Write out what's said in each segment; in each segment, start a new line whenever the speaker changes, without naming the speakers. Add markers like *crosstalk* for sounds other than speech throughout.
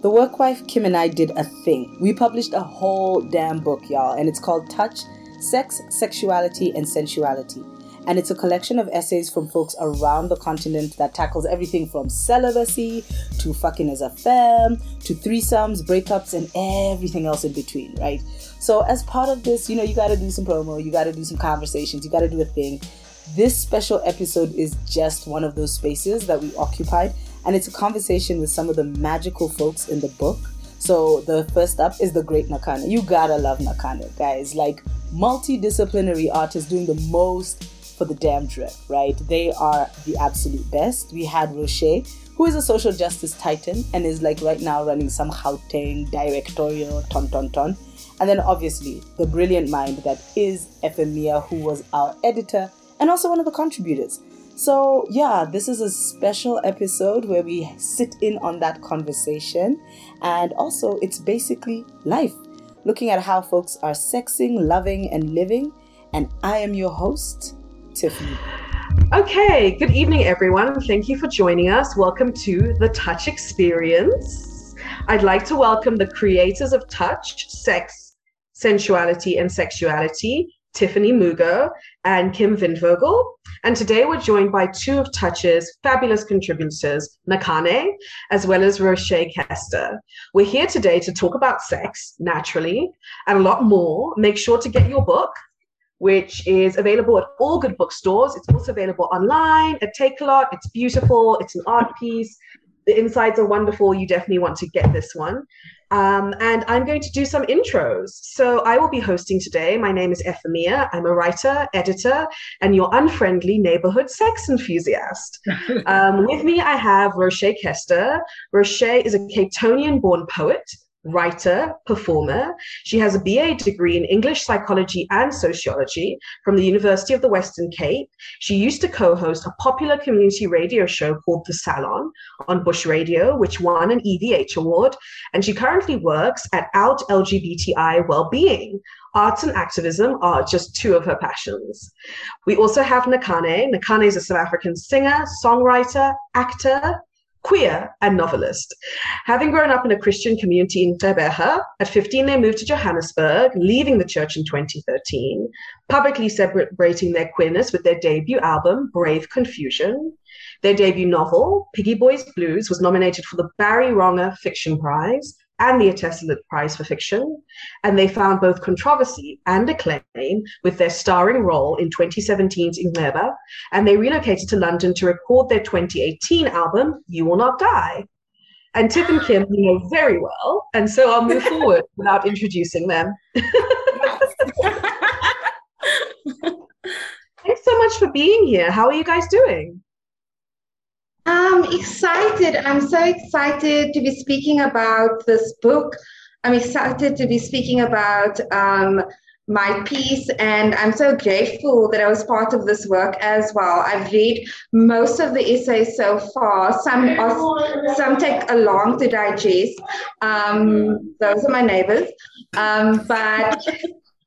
The work wife Kim and I did a thing. We published a whole damn book, y'all, and it's called Touch Sex, Sexuality, and Sensuality. And it's a collection of essays from folks around the continent that tackles everything from celibacy to fucking as a femme to threesomes, breakups, and everything else in between, right? So, as part of this, you know, you gotta do some promo, you gotta do some conversations, you gotta do a thing. This special episode is just one of those spaces that we occupied, and it's a conversation with some of the magical folks in the book. So, the first up is the great Nakhane. You gotta love Nakhane, guys. Like, multidisciplinary artists doing the most for the damn drip, right? They are the absolute best. We had Roche, who is a social justice titan and is like right now running some Gauteng directorial ton ton ton. And then obviously the brilliant mind that is Efemia, who was our editor and also one of the contributors. So, yeah, this is a special episode where we sit in on that conversation. And also, it's basically life, looking at how folks are sexing, loving, and living. And I am your host, Tiffany.
Okay, good evening, everyone. Thank you for joining us. Welcome to the Touch Experience. I'd like to welcome the creators of Touch, Sex, Sensuality, and Sexuality, Tiffany Mugo and Kim Windvogel. And today we're joined by two of Touch's fabulous contributors, Nakhane, as well as Roche Kester. We're here today to talk about sex, naturally, and a lot more. Make sure to get your book, which is available at all good bookstores. It's also available online at Takealot. It's beautiful. It's an art piece. The insides are wonderful. You definitely want to get this one. Um, and I'm going to do some intros. So I will be hosting today. My name is Efemia. I'm a writer, editor, and your unfriendly neighborhood sex enthusiast. *laughs* um, with me, I have Roche Kester. Roche is a Capetonian born poet writer, performer. She has a BA degree in English psychology and sociology from the University of the Western Cape. She used to co host a popular community radio show called The Salon on Bush Radio, which won an EVH award. And she currently works at Out LGBTI Wellbeing. Arts and activism are just two of her passions. We also have Nakhane. Nakhane is a South African singer, songwriter, actor, queer, and novelist. Having grown up in a Christian community in Gqeberha, at 15 they moved to Johannesburg, leaving the church in 2013, publicly celebrating their queerness with their debut album, Brave Confusion. Their debut novel, Piggy Boys Blues, was nominated for the Barry Ronge Fiction Prize and the Etisalat Prize for Fiction, and they found both controversy and acclaim with their starring role in 2017's Inxeba, and they relocated to London to record their 2018 album, You Will Not Die. And Tiff and Kim you *gasps* know very well, and so I'll move *laughs* forward without introducing them. *laughs* Thanks so much for being here. How are you guys doing?
I'm excited. I'm so excited to be speaking about this book. I'm excited to be speaking about um, my piece, and I'm so grateful that I was part of this work as well. I've read most of the essays so far. Some are, some take a long to digest. Um, those are my neighbors, um, but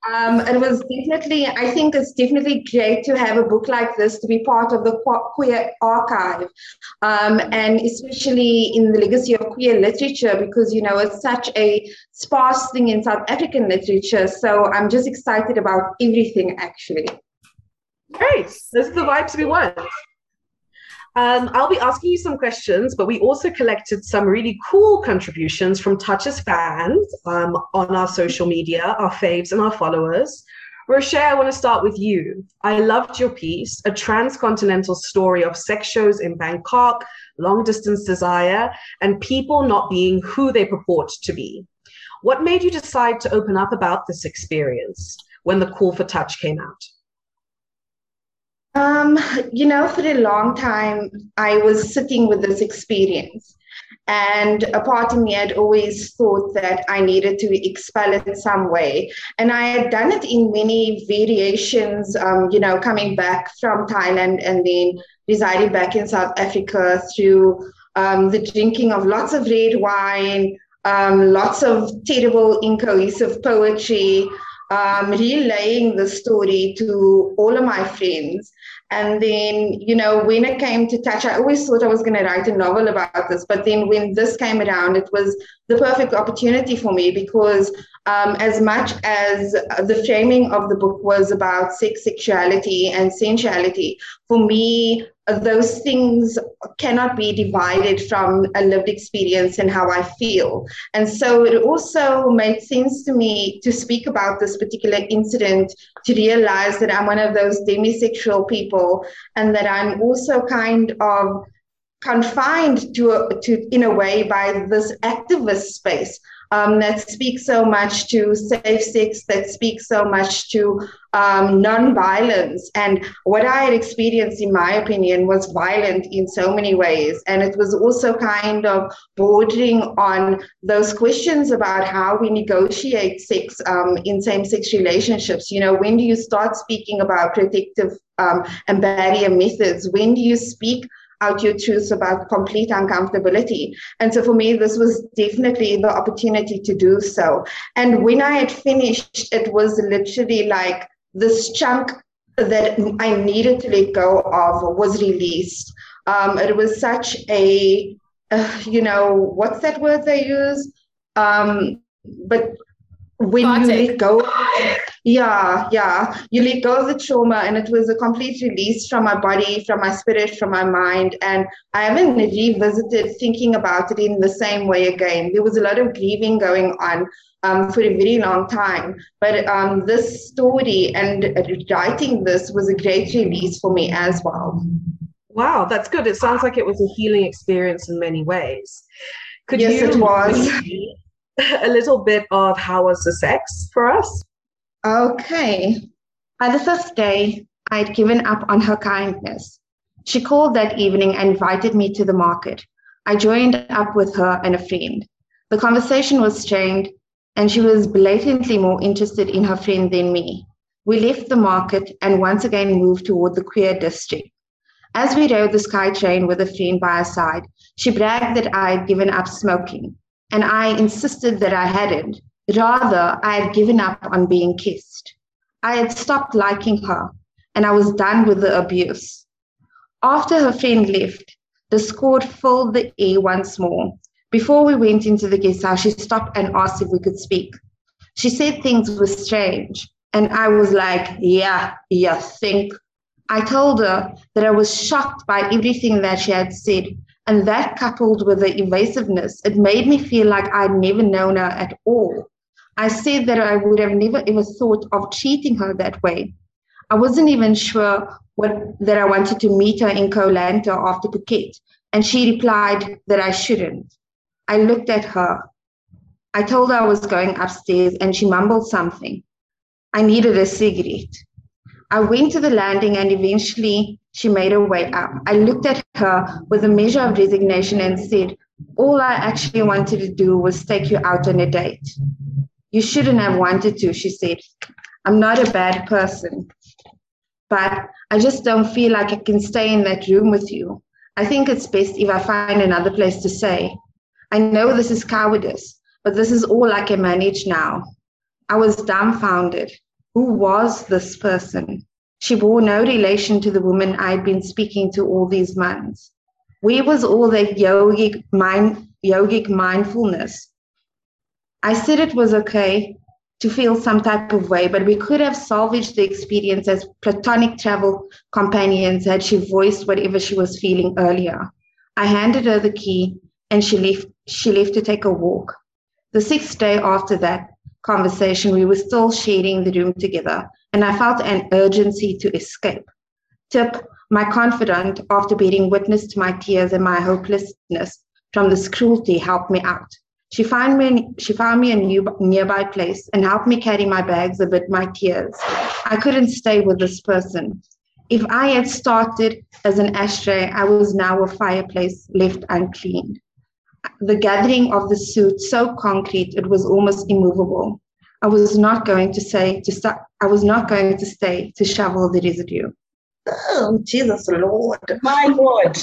um, it was definitely, I think it's definitely great to have a book like this to be part of the queer archive, um, and especially in the legacy of queer literature, because, you know, it's such a sparse thing in South African literature. So I'm just excited about everything, actually.
Great. This is the vibes we want. Um, I'll be asking you some questions, but we also collected some really cool contributions from Touch's fans um, on our social media, our faves and our followers. Rochelle, I want to start with you. I loved your piece, a transcontinental story of sex shows in Bangkok, long distance desire, and people not being who they purport to be. What made you decide to open up about this experience when the call for touch came out?
Um, you know, for a long time, I was sitting with this experience. And a part of me had always thought that I needed to expel it in some way. And I had done it in many variations, um, you know, coming back from Thailand and then residing back in South Africa through um, the drinking of lots of red wine, um, lots of terrible, incohesive poetry, um, relaying the story to all of my friends And then, you know, when it came to touch, I always thought I was going to write a novel about this. But then when this came around, it was the perfect opportunity for me because um, as much as the framing of the book was about sex, sexuality, and sensuality, for me, those things cannot be divided from a lived experience and how I feel. And so it also made sense to me to speak about this particular incident, to realize that I'm one of those demisexual people and that I'm also kind of confined to, to in a way by this activist space um, that speaks so much to safe sex, that speaks so much to um, non-violence. And what I had experienced, in my opinion, was violent in so many ways. And it was also kind of bordering on those questions about how we negotiate sex um, in same-sex relationships. You know, when do you start speaking about protective um, and barrier methods? When do you speak out your truths about complete uncomfortability. And so for me, this was definitely the opportunity to do so. And when I had finished, it was literally like this chunk that I needed to let go of was released. Um, it was such a, uh, you know, what's that word they use? Um, but when you let go yeah yeah. You let go of the trauma and it was a complete release from my body from my spirit from my mind. And i haven't revisited thinking about it in the same way again. There was a lot of grieving going on um, for a very long time. But um, this story and writing this was a great release for me as well.
Wow that's good. It sounds like it was a healing experience in many ways.
Could yes, you it was
a little bit of how was the sex for us?
Okay. By the fifth day, I had given up on her kindness. She called that evening and invited me to the market. I joined up with her and a friend. The conversation was strained, and she was blatantly more interested in her friend than me. We left the market and once again moved toward the queer district. As we rode the sky train with a friend by our side, she bragged that I had given up smoking and I insisted that I hadn't. Rather, I had given up on being kissed. I had stopped liking her, and I was done with the abuse. After her friend left, discord filled the air once more. Before we went into the guest house, she stopped and asked if we could speak. She said things were strange, and I was like, Yeah, you think? I told her that I was shocked by everything that she had said and that coupled with the evasiveness, it made me feel like I'd never known her at all. I said that I would have never ever thought of treating her that way. I wasn't even sure what, that I wanted to meet her in Koh Lanta after Phuket, and she replied that I shouldn't. I looked at her. I told her I was going upstairs, and she mumbled something. I needed a cigarette. I went to the landing and eventually she made her way up. I looked at her with a measure of resignation and said, All I actually wanted to do was take you out on a date. You shouldn't have wanted to, she said. I'm not a bad person, but I just don't feel like I can stay in that room with you. I think it's best if I find another place to stay. I know this is cowardice, but this is all I can manage now. I was dumbfounded. Who was this person? She bore no relation to the woman I'd been speaking to all these months. Where was all that yogic, mind, yogic mindfulness? I said it was okay to feel some type of way, but we could have salvaged the experience as platonic travel companions had she voiced whatever she was feeling earlier. I handed her the key and she left, she left to take a walk. The sixth day after that, conversation, we were still sharing the room together, and I felt an urgency to escape. Tip, my confidant, after bearing witness to my tears and my hopelessness from this cruelty, helped me out. She found me, she found me a new, nearby place and helped me carry my bags amid my tears. I couldn't stay with this person. If I had started as an ashtray, I was now a fireplace left uncleaned the gathering of the suit so concrete it was almost immovable. I was not going to say to start. I was not going to stay to shovel the residue.
Oh Jesus Lord, my Lord,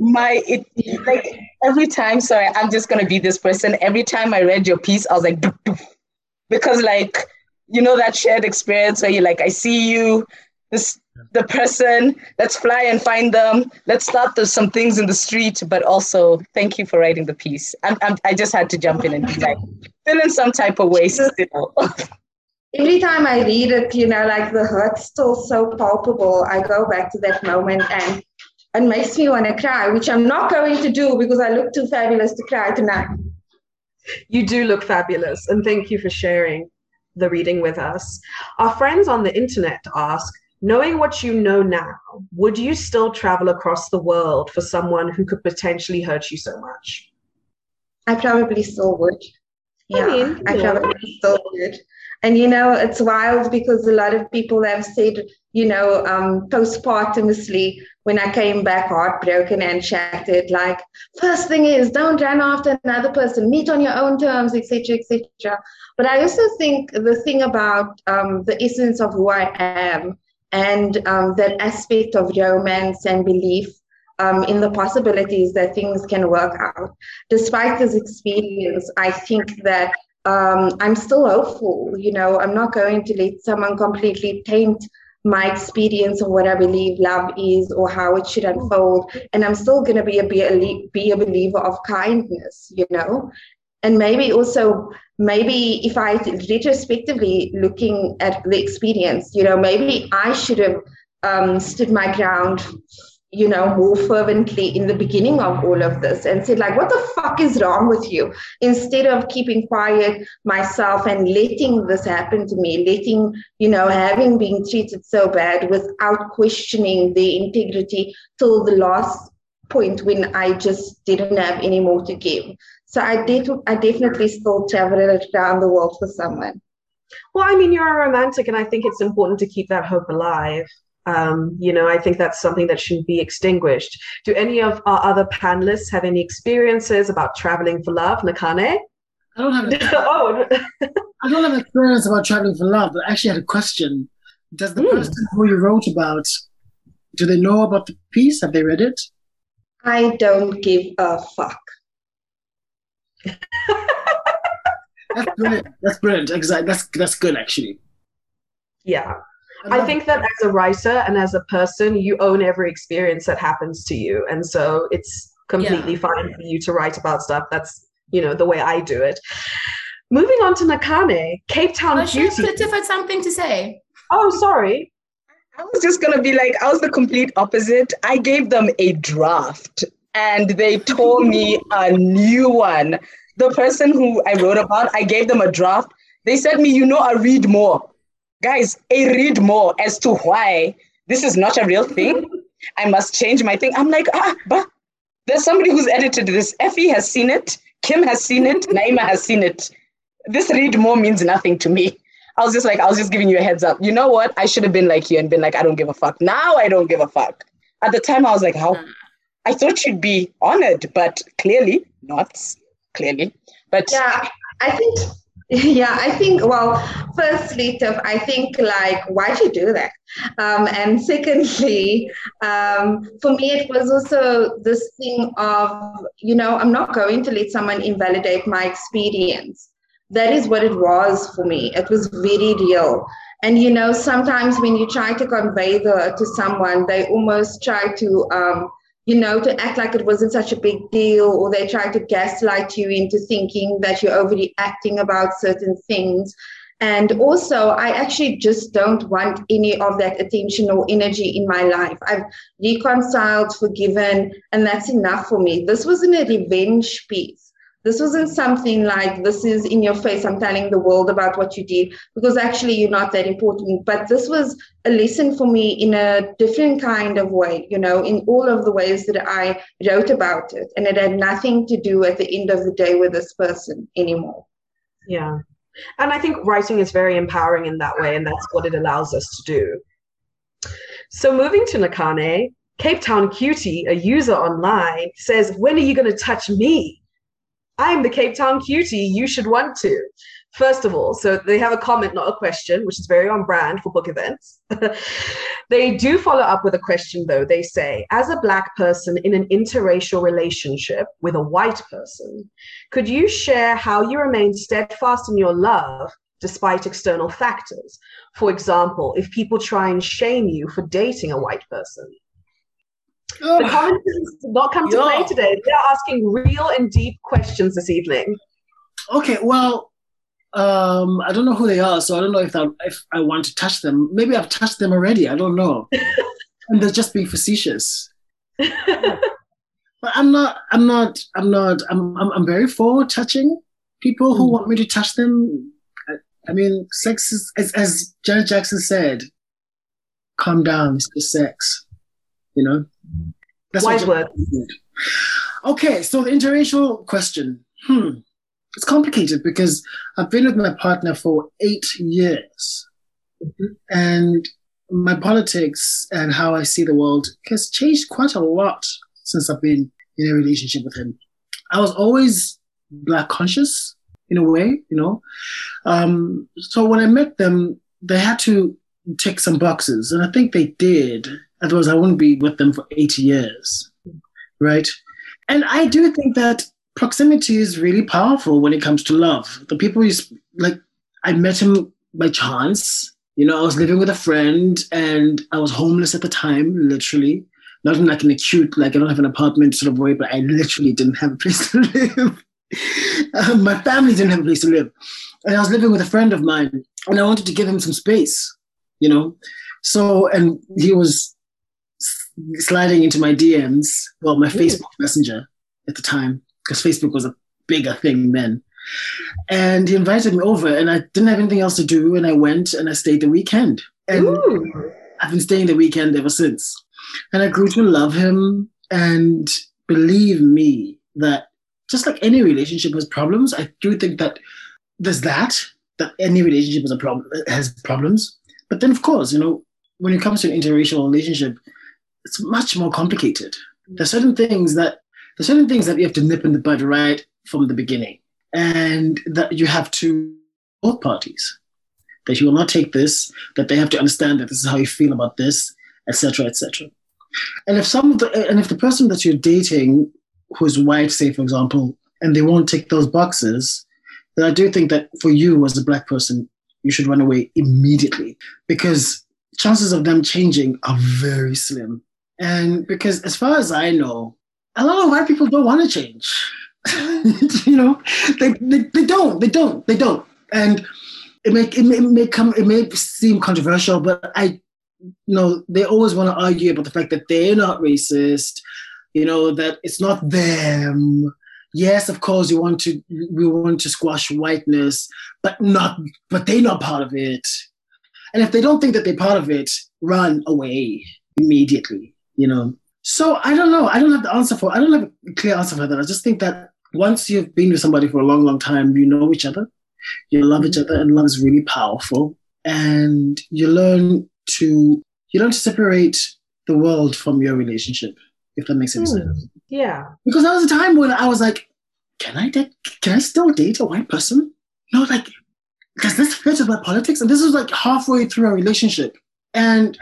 my it like every time. Sorry, I'm just gonna be this person. Every time I read your piece, I was like, doof, doof. because like you know that shared experience where you're like, I see you. This the person. Let's fly and find them. Let's start the, some things in the street, but also thank you for writing the piece. I'm, I'm, i just had to jump in and be like, feel in some type of way still.
Every time I read it, you know, like the hurt's still so palpable. I go back to that moment and it makes me want to cry, which I'm not going to do because I look too fabulous to cry tonight.
You do look fabulous, and thank you for sharing the reading with us. Our friends on the internet ask, knowing what you know now, would you still travel across the world for someone who could potentially hurt you so much?
I probably still would. Yeah, I, mean, I probably still would. And you know, it's wild because a lot of people have said, you know, um, postpartumously when I came back heartbroken and shattered, like, first thing is don't run after another person, meet on your own terms, etc., etc. But I also think the thing about um, the essence of who I am and um, that aspect of romance and belief um, in the possibilities that things can work out. Despite this experience, I think that um, I'm still hopeful. You know, I'm not going to let someone completely taint my experience of what I believe love is or how it should unfold. And I'm still going to be a, be a, be a believer of kindness, you know? And maybe also, maybe if I retrospectively looking at the experience, you know, maybe I should have um, stood my ground you know, more fervently in the beginning of all of this and said, like, what the fuck is wrong with you? Instead of keeping quiet myself and letting this happen to me, letting, you know, having been treated so bad without questioning the integrity till the last point when I just didn't have any more to give. So I did I definitely still travel around the world for someone.
Well, I mean, you're a romantic, and I think it's important to keep that hope alive. Um, you know, I think that's something that shouldn't be extinguished. Do any of our other panelists have any experiences about traveling for love, Nakhane?
I don't have. A, *laughs* oh, I don't have experience about traveling for love, but I actually had a question. Does the mm. person who you wrote about, do they know about the piece? Have they read it?
I don't give a fuck.
That's brilliant. That's brilliant. Exactly. That's that's good actually.
Yeah. I think that as a writer and as a person, you own every experience that happens to you. And so it's completely yeah. fine for you to write about stuff. That's, you know, the way I do it. Moving on to Nakhane, Cape Town
oh, Beauty. Cliff had something to say.
Oh, sorry.
I was just going to be like, I was the complete opposite. I gave them a draft and they told me a new one. The person who I wrote about, I gave them a draft. They said me, you know, I read more guys, I read more as to why this is not a real thing. I must change my thing. I'm like, ah, but there's somebody who's edited this. Effie has seen it. Kim has seen it. Naima has seen it. This read more means nothing to me. I was just like, I was just giving you a heads up. You know what? I should have been like you and been like, I don't give a fuck. Now I don't give a fuck. At the time, I was like, how? I thought you'd be honored, but clearly not. Clearly. But
yeah, I think *laughs* Yeah, I think, well, firstly, I think, like, why'd you do that? Um, and secondly, um, for me, it was also this thing of, you know, I'm not going to let someone invalidate my experience. That is what it was for me. It was very real. And, you know, sometimes when you try to convey the to someone, they almost try to, um, you know, to act like it wasn't such a big deal, or they try to gaslight you into thinking that you're overly acting about certain things. And also, I actually just don't want any of that attention or energy in my life. I've reconciled, forgiven, and that's enough for me. This wasn't a revenge piece. This wasn't something like this is in your face, I'm telling the world about what you did, because actually you're not that important. But this was a lesson for me in a different kind of way, you know, in all of the ways that I wrote about it. And it had nothing to do at the end of the day with this person anymore.
Yeah. And I think writing is very empowering in that way, and that's what it allows us to do. So moving to Nakhane, Cape Town Cutie, a user online, says, When are you going to touch me? I'm the Cape Town cutie. You should want to. First of all, so they have a comment, not a question, which is very on brand for book events. *laughs* they do follow up with a question, though. They say, as a Black person in an interracial relationship with a white person, could you share how you remain steadfast in your love despite external factors. For example, if people try and shame you for dating a white person. The commentaries did not come to Yo. play today. They are asking real and deep questions this evening.
Okay, well, um, I don't know who they are, so I don't know if I, if I want to touch them. Maybe I've touched them already. I don't know, *laughs* and they're just being facetious. *laughs* but I'm not. I'm not. I'm not. I'm. I'm, I'm very for touching people who mm. want me to touch them. I, I mean, sex is as, as Janet Jackson said. Calm down. It's just sex. You know.
That's Wise word.
Okay, so the interracial question. Hmm it's complicated because I've been with my partner for eight years. Mm-hmm. And my politics and how I see the world has changed quite a lot since I've been in a relationship with him. I was always black conscious in a way, you know. Um, so when I met them, they had to tick some boxes, and I think they did. Otherwise, I wouldn't be with them for 80 years, right? And I do think that proximity is really powerful when it comes to love. The people you like, I met him by chance. You know, I was living with a friend and I was homeless at the time, literally. Not in like an acute, like I don't have an apartment sort of way, but I literally didn't have a place to live. *laughs* um, my family didn't have a place to live. And I was living with a friend of mine and I wanted to give him some space, you know? So, and he was sliding into my DMs, well, my Facebook Messenger at the time because Facebook was a bigger thing then. And he invited me over, and I didn't have anything else to do, and I went and I stayed the weekend. And Ooh. I've been staying the weekend ever since. And I grew to love him. And believe me, that just like any relationship has problems, I do think that there's that, that any relationship has a problem has problems. But then of course, you know, when it comes to an interracial relationship, it's much more complicated. There's mm. certain things that there's certain things that you have to nip in the bud right from the beginning, and that you have to both parties that you will not take this, that they have to understand that this is how you feel about this, etc., etc. And if some of the and if the person that you're dating who's white, say for example, and they won't tick those boxes, then I do think that for you as a black person, you should run away immediately because chances of them changing are very slim. And because as far as I know, a lot of white people don't want to change. *laughs* you know, they, they, they don't, they don't, they don't. And it may, it may, it may come, it may seem controversial, but I, you know, they always want to argue about the fact that they're not racist, you know, that it's not them. Yes, of course, you want to, we want to squash whiteness, but not, but they're not part of it. And if they don't think that they're part of it, run away immediately, you know. So I don't know. I don't have the answer for. I don't have a clear answer for that. I just think that once you've been with somebody for a long, long time, you know each other, you love each other, and love is really powerful. And you learn to you learn to separate the world from your relationship, if that makes any mm, sense.
Yeah.
Because there was a time when I was like, can I date? Can I still date a white person? No, like, does this fit with my politics? And this was like halfway through our relationship, and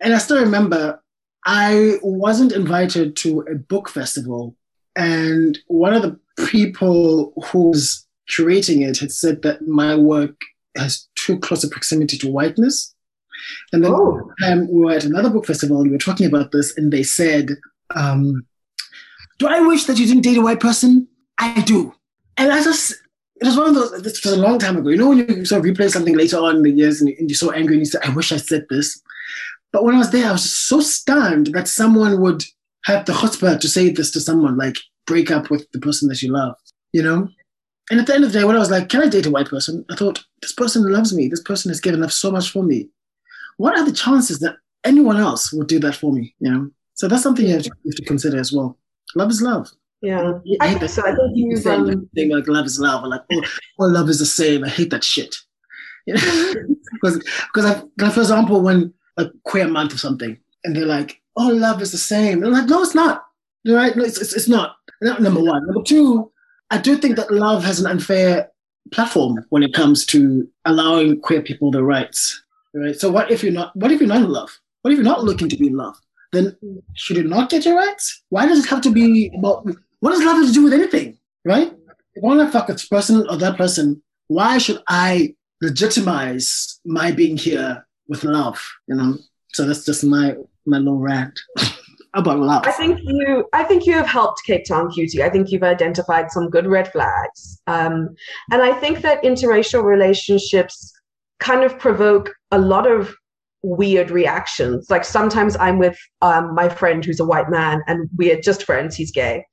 and I still remember I wasn't invited to a book festival, and one of the people who's curating it had said that my work has too close a proximity to whiteness. And then oh. um, we were at another book festival and we were talking about this, and they said, um, Do I wish that you didn't date a white person? I do. And I just, it was one of those, this was a long time ago. You know, when you sort of replay something later on in the years and, you're so angry and you say, I wish I said this. But when I was there, I was so stunned that someone would have the chutzpah to say this to someone, like break up with the person that you love, you know? And at the end of the day, when I was like, can I date a white person? I thought, this person loves me. This person has given up so much for me. What are the chances that anyone else would do that for me, you know? So that's something you have to, you have to consider as well. Love is love.
Yeah, I, I think so. I think you
um, thing like love is love, or like oh, oh, love is the same. I hate that shit. *laughs* You know, *laughs* *laughs* because because for example, when a queer month or something, and they're like, "Oh, love is the same." And I'm like, "No, it's not. Right? No, it's, it's, it's not." Number one. Number two, I do think that love has an unfair platform when it comes to allowing queer people their rights. Right. So what if you're not? What if you're not in love? What if you're not looking to be in love? Then should you not get your rights? Why does it have to be about? What does love have to do with anything? Right? If I want to fuck this person or that person, why should I legitimize my being here with love, you know. So that's just my my little rant *laughs* about love.
I think you I think you have helped Cape Town Cutie. I think you've identified some good red flags. Um, and I think that interracial relationships kind of provoke a lot of weird reactions. Like sometimes I'm with um, my friend who's a white man and we are just friends, he's gay.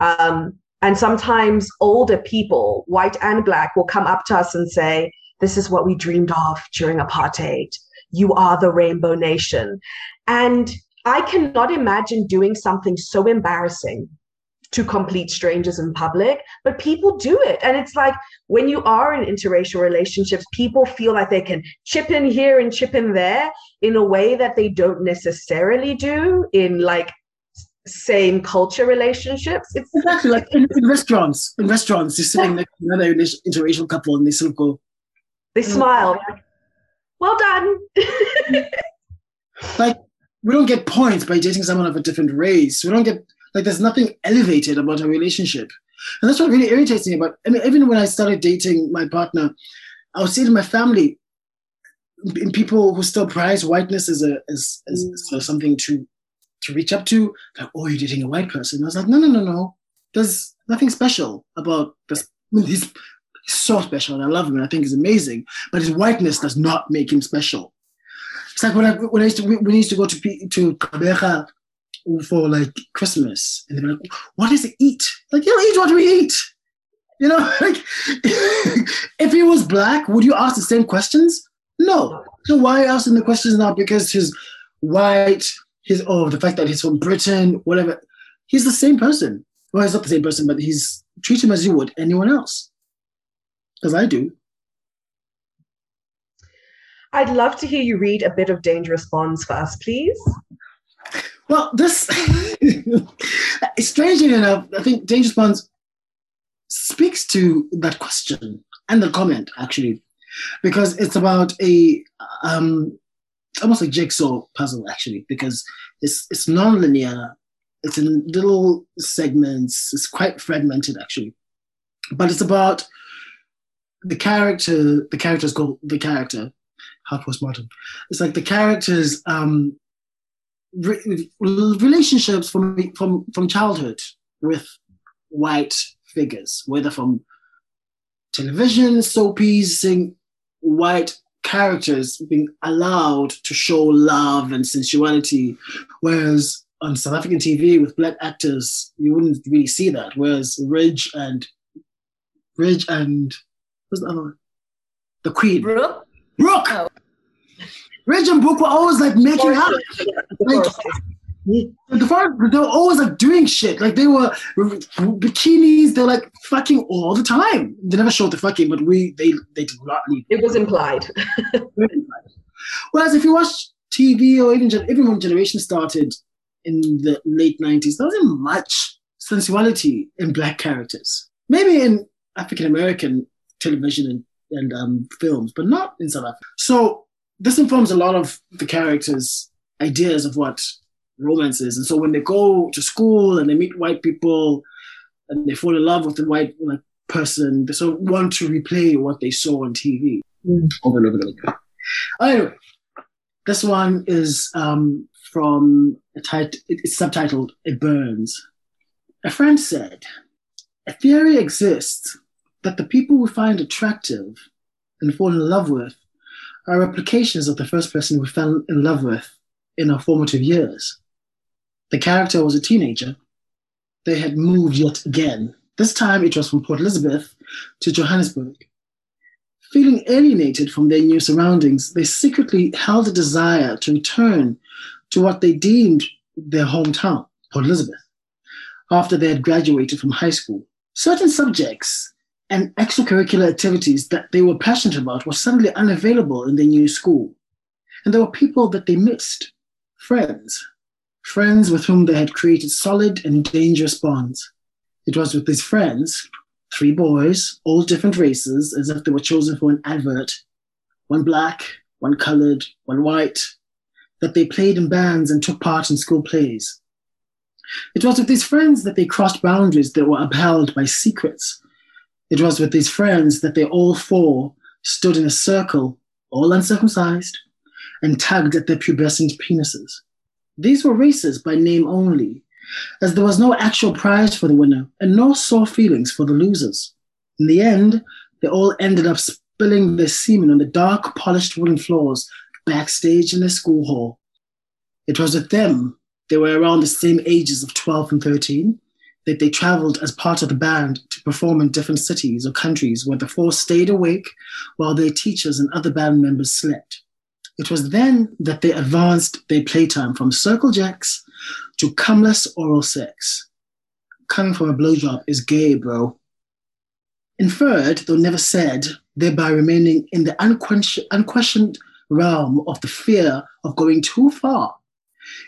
Um, and sometimes older people, white and black, will come up to us and say, This is what we dreamed of during apartheid. You are the rainbow nation. And I cannot imagine doing something so embarrassing to complete strangers in public, but people do it. And it's like when you are in interracial relationships, people feel like they can chip in here and chip in there in a way that they don't necessarily do in like same culture relationships. It's
exactly like in, in restaurants. In restaurants, you're sitting next to another interracial couple and they sort of go,
they oh. smile. Like, well done. *laughs*
like we don't get points by dating someone of a different race. We don't get like there's nothing elevated about a relationship. And that's what really irritates me about I mean, even when I started dating my partner, I would say to my family, in people who still prize whiteness as a as, as, mm. as something to to reach up to, like, oh, you're dating a white person. I was like, no, no, no, no. There's nothing special about this. I mean, he's, he's so special and I love him and I think he's amazing, but his whiteness does not make him special. It's like when I when I used to when I used to go to to Kabeja for like Christmas, and they're like, "What does it eat?" Like, you know, eat what we eat. You know, *laughs* like *laughs* if he was black, would you ask the same questions? No. So why are you asking the questions now? Because he's white, his oh the fact that he's from Britain, whatever. He's the same person. Well, he's not the same person, but he's treat him as you would anyone else. Because I do.
I'd love to hear you read a bit of Dangerous Bonds for us, please.
Well, this, *laughs* strangely enough, I think Dangerous Bonds speaks to that question and the comment, actually, because it's about a, um, almost like jigsaw puzzle, actually, because it's, it's non-linear, it's in little segments, it's quite fragmented, actually. But it's about the character, the character's called the character, how postmodern. It's like the characters' um, re- relationships from from from childhood with white figures, whether from television, soapies, seeing white characters being allowed to show love and sensuality, whereas on South African TV with black actors, you wouldn't really see that. Whereas Ridge and Ridge and what's the other one? The Queen.
Brooke?
Brooke. Oh. Ridge and Brooke were always like making out. Like, the they were always like doing shit. Like they were bikinis. They're like fucking all the time. They never showed the fucking, but we they they did not need.
It was implied. *laughs*
Whereas if you watch TV or even even when Generation started in the late nineties, there wasn't much sensuality in black characters. Maybe in African American television and and um, films, but not in South Africa. So this informs a lot of the characters' ideas of what romance is. And so when they go to school and they meet white people and they fall in love with the white like person, they sort of want to replay what they saw on TV mm. over and over and over. Anyway, this one is um, from a title. It's subtitled "It Burns." A friend said, "A theory exists that the people we find attractive and fall in love with are replications of the first person we fell in love with in our formative years. The character was a teenager. They had moved yet again. This time it was from Port Elizabeth to Johannesburg. Feeling alienated from their new surroundings, they secretly held a desire to return to what they deemed their hometown, Port Elizabeth, after they had graduated from high school. Certain subjects and extracurricular activities that they were passionate about were suddenly unavailable in their new school. And there were people that they missed friends, friends with whom they had created solid and dangerous bonds. It was with these friends, three boys, all different races, as if they were chosen for an advert one black, one colored, one white, that they played in bands and took part in school plays. It was with these friends that they crossed boundaries that were upheld by secrets it was with these friends that they all four stood in a circle, all uncircumcised, and tugged at their pubescent penises. These were races by name only, as there was no actual prize for the winner and no sore feelings for the losers. In the end, they all ended up spilling their semen on the dark, polished wooden floors backstage in the school hall. It was with them, they were around the same ages of 12 and 13, that they traveled as part of the band to perform in different cities or countries where the four stayed awake while their teachers and other band members slept. It was then that they advanced their playtime from circle jacks to cumless oral sex. Coming from a blowjob is gay, bro. Inferred, though never said, thereby remaining in the unquestioned, unquestioned realm of the fear of going too far.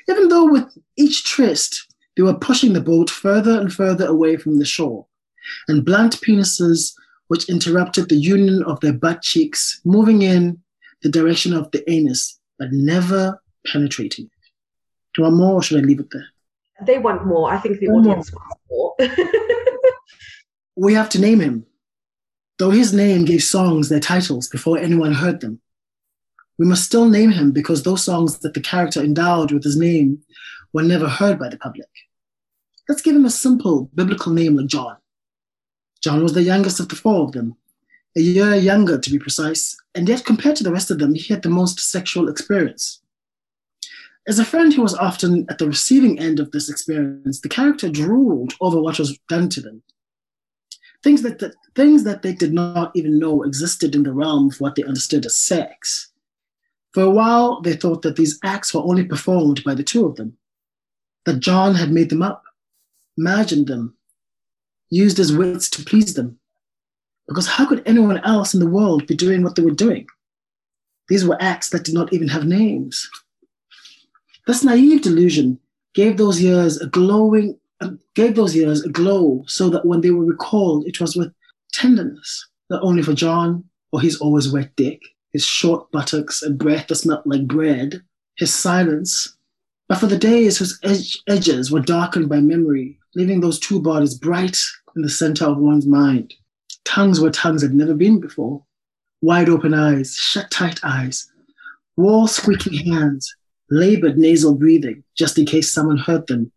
Even though with each tryst, they were pushing the boat further and further away from the shore, and blunt penises which interrupted the union of their butt cheeks, moving in the direction of the anus, but never penetrating it. Do you want more, or should I leave it there?
They want more. I think the
One
audience wants more. *laughs*
We have to name him, though his name gave songs their titles before anyone heard them. We must still name him because those songs that the character endowed with his name were never heard by the public. Let's give him a simple biblical name like John. John was the youngest of the four of them, a year younger to be precise, and yet compared to the rest of them, he had the most sexual experience. As a friend who was often at the receiving end of this experience, the character drooled over what was done to them. Things that, that things that they did not even know existed in the realm of what they understood as sex. For a while, they thought that these acts were only performed by the two of them, that John had made them up, imagined them, used his wits to please them. Because how could anyone else in the world be doing what they were doing? These were acts that did not even have names. This naive delusion gave those years a glowing, gave those years a glow, so that when they were recalled, it was with tenderness, not only for John or his always wet dick, his short buttocks and breath that smelled like bread, his silence, but for the days whose edge, edges were darkened by memory, leaving those two bodies bright in the center of one's mind. Tongues where tongues had never been before, wide open eyes, shut tight eyes, wall squeaking hands, labored nasal breathing, just in case someone heard them,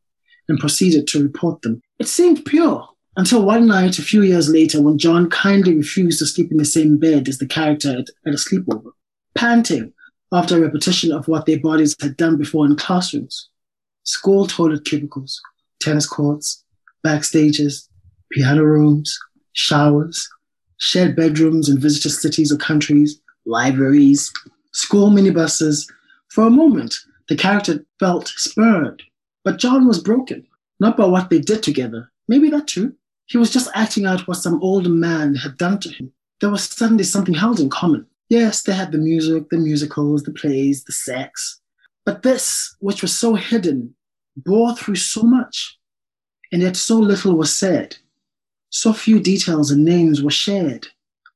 and proceeded to report them. It seemed pure until one night, a few years later, when John kindly refused to sleep in the same bed as the character at, at a sleepover, panting after a repetition of what their bodies had done before in classrooms, school toilet cubicles, tennis courts, backstages, piano rooms, showers, shared bedrooms in visitor cities or countries, libraries, school minibuses. For a moment, the character felt spurred, but John was broken, not by what they did together. Maybe that too. He was just acting out what some older man had done to him. There was suddenly something held in common. Yes, they had the music, the musicals, the plays, the sex. But this, which was so hidden, bore through so much, and yet so little was said. So few details and names were shared.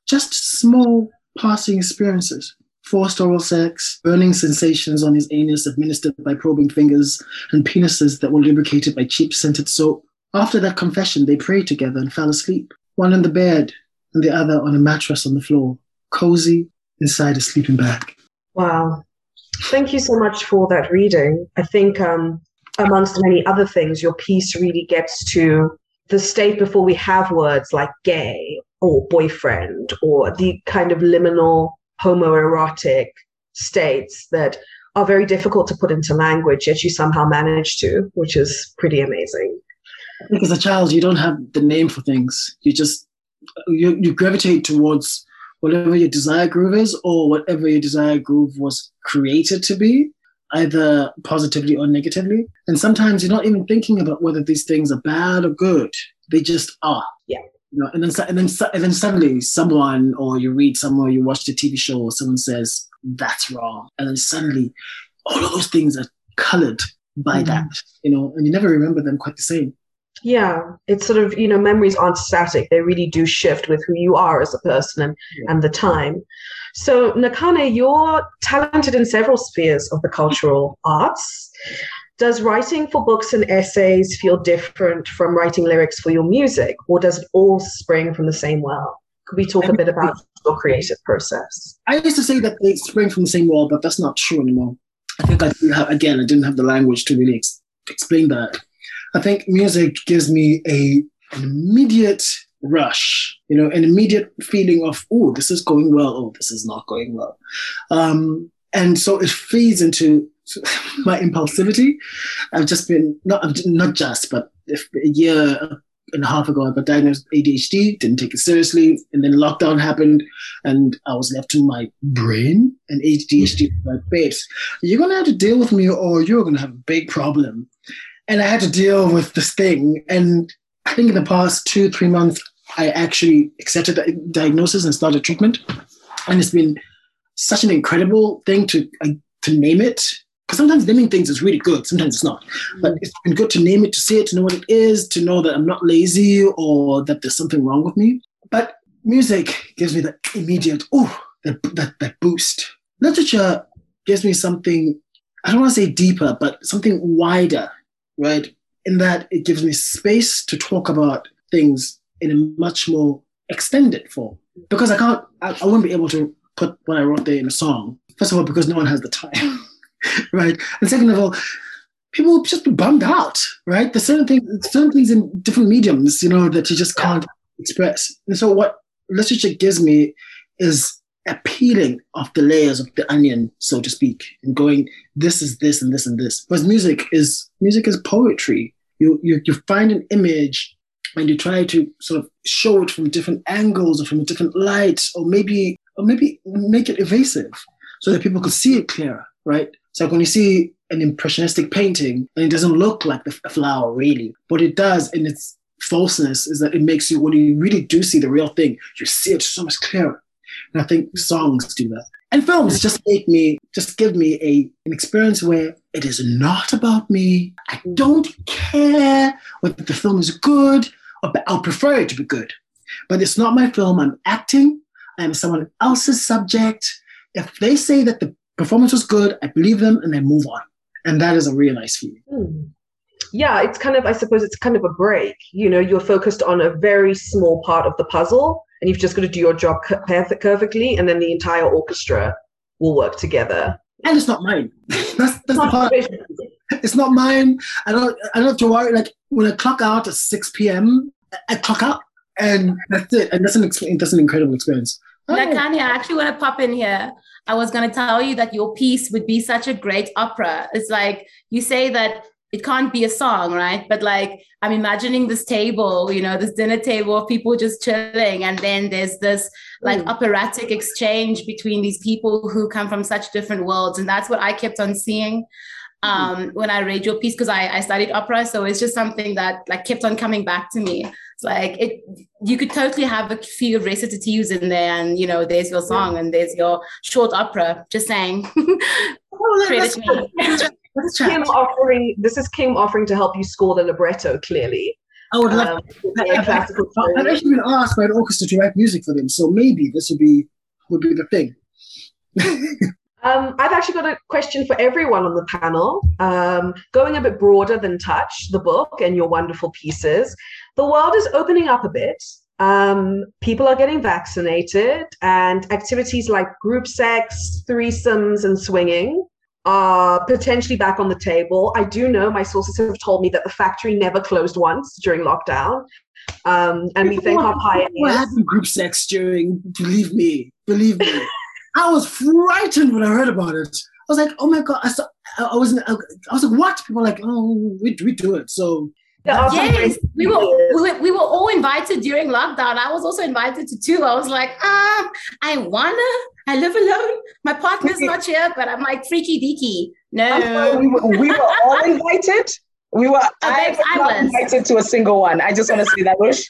Just small passing experiences. Forced oral sex, burning sensations on his anus administered by probing fingers, and penises that were lubricated by cheap scented soap. After that confession, they prayed together and fell asleep, one in the bed and the other on a mattress on the floor, cozy inside a sleeping bag.
Wow. Thank you so much for that reading. I think, um, amongst many other things, your piece really gets to the state before we have words like gay or boyfriend or the kind of liminal homoerotic states that are very difficult to put into language, yet you somehow manage to, which is pretty amazing.
Think as a child, you don't have the name for things. You just you, you gravitate towards whatever your desire groove is or whatever your desire groove was created to be, either positively or negatively. And sometimes you're not even thinking about whether these things are bad or good. They just are.
Yeah.
You know, and then and then and then suddenly someone or you read somewhere, you watch the TV show, or someone says that's wrong, and then suddenly all of those things are colored by
Mhm.
that, you know, and you never remember them quite the same.
Yeah, it's sort of, you know, memories aren't static. They really do shift with who you are as a person and,
Yeah.
and the time. So, Nakhane, you're talented in several spheres of the cultural arts. Does writing for books and essays feel different from writing lyrics for your music, or does it all spring from the same well? Could we talk a bit about your creative process?
I used to say that they spring from the same wall, but that's not true anymore. I think I didn't have, again, I didn't have the language to really ex- explain that. I think music gives me a an immediate rush, you know, an immediate feeling of, oh, this is going well, oh, this is not going well. Um, and so it feeds into *laughs* my impulsivity. I've just been, not, not just, but a year and a half ago, I got diagnosed with ADHD, didn't take it seriously. And then lockdown happened and I was left to my brain and ADHD my face. You're going to have to deal with me or you're going to have a big problem. And I had to deal with this thing. And I think in the past two, three months, I actually accepted the diagnosis and started treatment. And it's been such an incredible thing to, uh, to name it because sometimes naming things is really good, sometimes it's not. Mm. But it's been good to name it, to see it, to know what it is, to know that I'm not lazy or that there's something wrong with me. But music gives me that immediate, oh, that, that, that boost. Literature gives me something, I don't want to say deeper, but something wider, right? In that it gives me space to talk about things in a much more extended form. Because I can't, I, I won't be able to put what I wrote there in a song. First of all, because no one has the time. *laughs* right? And second of all, people just be bummed out, right? There's certain things, certain things in different mediums, you know, that you just can't express. And so what literature gives me is a peeling of the layers of the onion, so to speak, and going, this is this and this and this. But music is music is poetry. You you you find an image and you try to sort of show it from different angles or from a different lights, or maybe or maybe make it evasive so that people could see it clearer, right? So when you see an impressionistic painting and it doesn't look like the flower really, what it does in its falseness is that it makes you, when you really do see the real thing, you see it so much clearer. And I think hmm. songs do that. And films hmm. just make me, just give me a, an experience where it is not about me. I hmm. don't care whether the film is good or I'll prefer it to be good. But it's not my film. I'm acting. I'm someone else's subject. If they say that the performance was good. I believe them, and then move on. And that is a really nice feeling.
Mm. Yeah, it's kind of, I suppose, it's kind of a break. You know, you're focused on a very small part of the puzzle, and you've just got to do your job perfectly, and then the entire orchestra will work together.
And it's not mine. *laughs* that's that's the part. It's not mine. I don't. I don't have to worry. Like when I clock out at six p.m., I clock out, and that's it. And that's an that's an incredible experience.
Nakhane, I actually want to pop in here. I was going to tell you that your piece would be such a great opera. It's like you say that it can't be a song, right? But like I'm imagining this table, you know, this dinner table of people just chilling, and then there's this like mm. operatic exchange between these people who come from such different worlds, and that's what I kept on seeing mm. um, when I read your piece because I, I studied opera, so it's just something that like kept on coming back to me. It's like it you could totally have a few recitatives in there and you know there's your song yeah. and there's your short opera just saying *laughs* oh, *laughs* me
Kim offering this is Kim offering to help you score the libretto clearly.
I would love um, I've, I've actually been asked by an orchestra to write music for them so maybe this would be would be the thing.
Um, I've actually got a question for everyone on the panel. Um, going a bit broader than Touch, the book, and your wonderful pieces. The world is opening up a bit. Um, people are getting vaccinated, and activities like group sex, threesomes, and swinging are potentially back on the table. I do know my sources have told me that the factory never closed once during lockdown. Um, and we thank our pioneers.
What happened group sex during? Believe me, believe me. I was frightened when I heard about it. I was like, oh my god! I, saw, I was I was like, what? People like, oh, we, we do it. So
yes, we were, we were we were all invited during lockdown. I was also invited to two. I was like, um, I wanna. I live alone. My partner's not here, but I'm like freaky deaky. No,
we were, we were *laughs* all invited. We were. I was not invited to a single one. I just want to say that, Rush.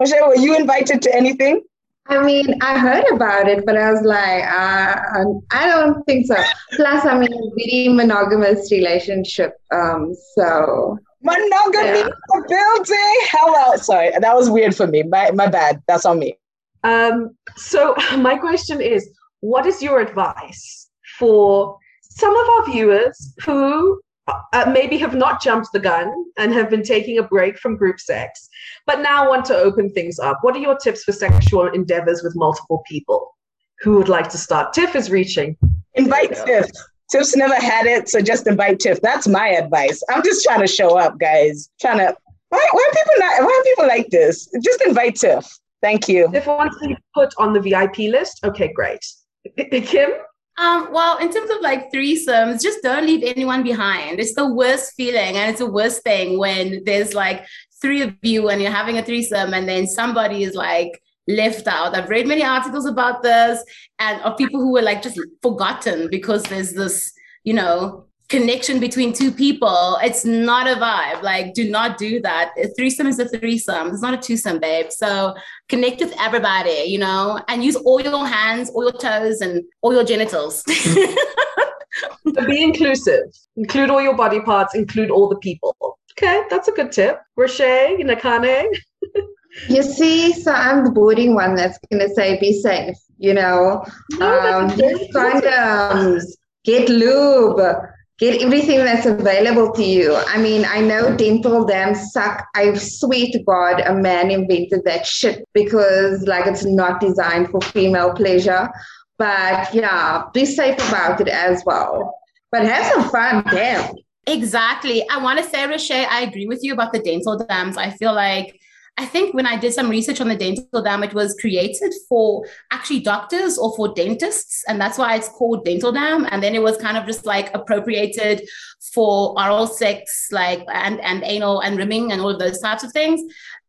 Rochelle, were you invited to anything?
I mean, I heard about it, but I was like, uh, um, I don't think so. Plus, I'm in a very monogamous relationship, um, so
Monogamy yeah. the building. Hello. Sorry, that was weird for me. My, my bad. That's on me. Um, so *laughs* my question is, what is your advice for some of our viewers who uh, maybe have not jumped the gun and have been taking a break from group sex, but now want to open things up. What are your tips for sexual endeavors with multiple people? Who would like to start? Tiff is reaching.
Invite Tiff. Tiff's never had it, so just invite Tiff. That's my advice. I'm just trying to show up, guys. Trying to. Why, why are people not? Why are people like this? Just invite Tiff. Thank you.
Tiff wants to be put on the VIP list. Okay, great. *laughs* Kim.
Um, well, in terms of like threesomes, just don't leave anyone behind. It's the worst feeling, and it's the worst thing when there's like three of you and you're having a threesome, and then somebody is like left out. I've read many articles about this and of people who were like just forgotten because there's this, you know, connection between two people. It's not a vibe. Like, do not do that. A threesome is a threesome. It's not a twosome, babe. So connect with everybody, you know, and use all your hands, all your toes, and all your genitals. *laughs*
so be inclusive. Include all your body parts, include all the people. Okay, that's a good tip. Roche, Nakhane. *laughs*
You see, so I'm the boring one that's going to say be safe, you know. No, um, find, um, get lube, get everything that's available to you. I mean, I know dental dams suck. I swear to God, a man invented that shit because, like, it's not designed for female pleasure. But yeah, be safe about it as well. But have some fun, damn.
Exactly. I want to say, Roche, I agree with you about the dental dams. I feel like I think when I did some research on the dental dam, it was created for actually doctors or for dentists. And that's why it's called dental dam. And then it was kind of just like appropriated for oral sex, like and, and anal and rimming and all of those types of things.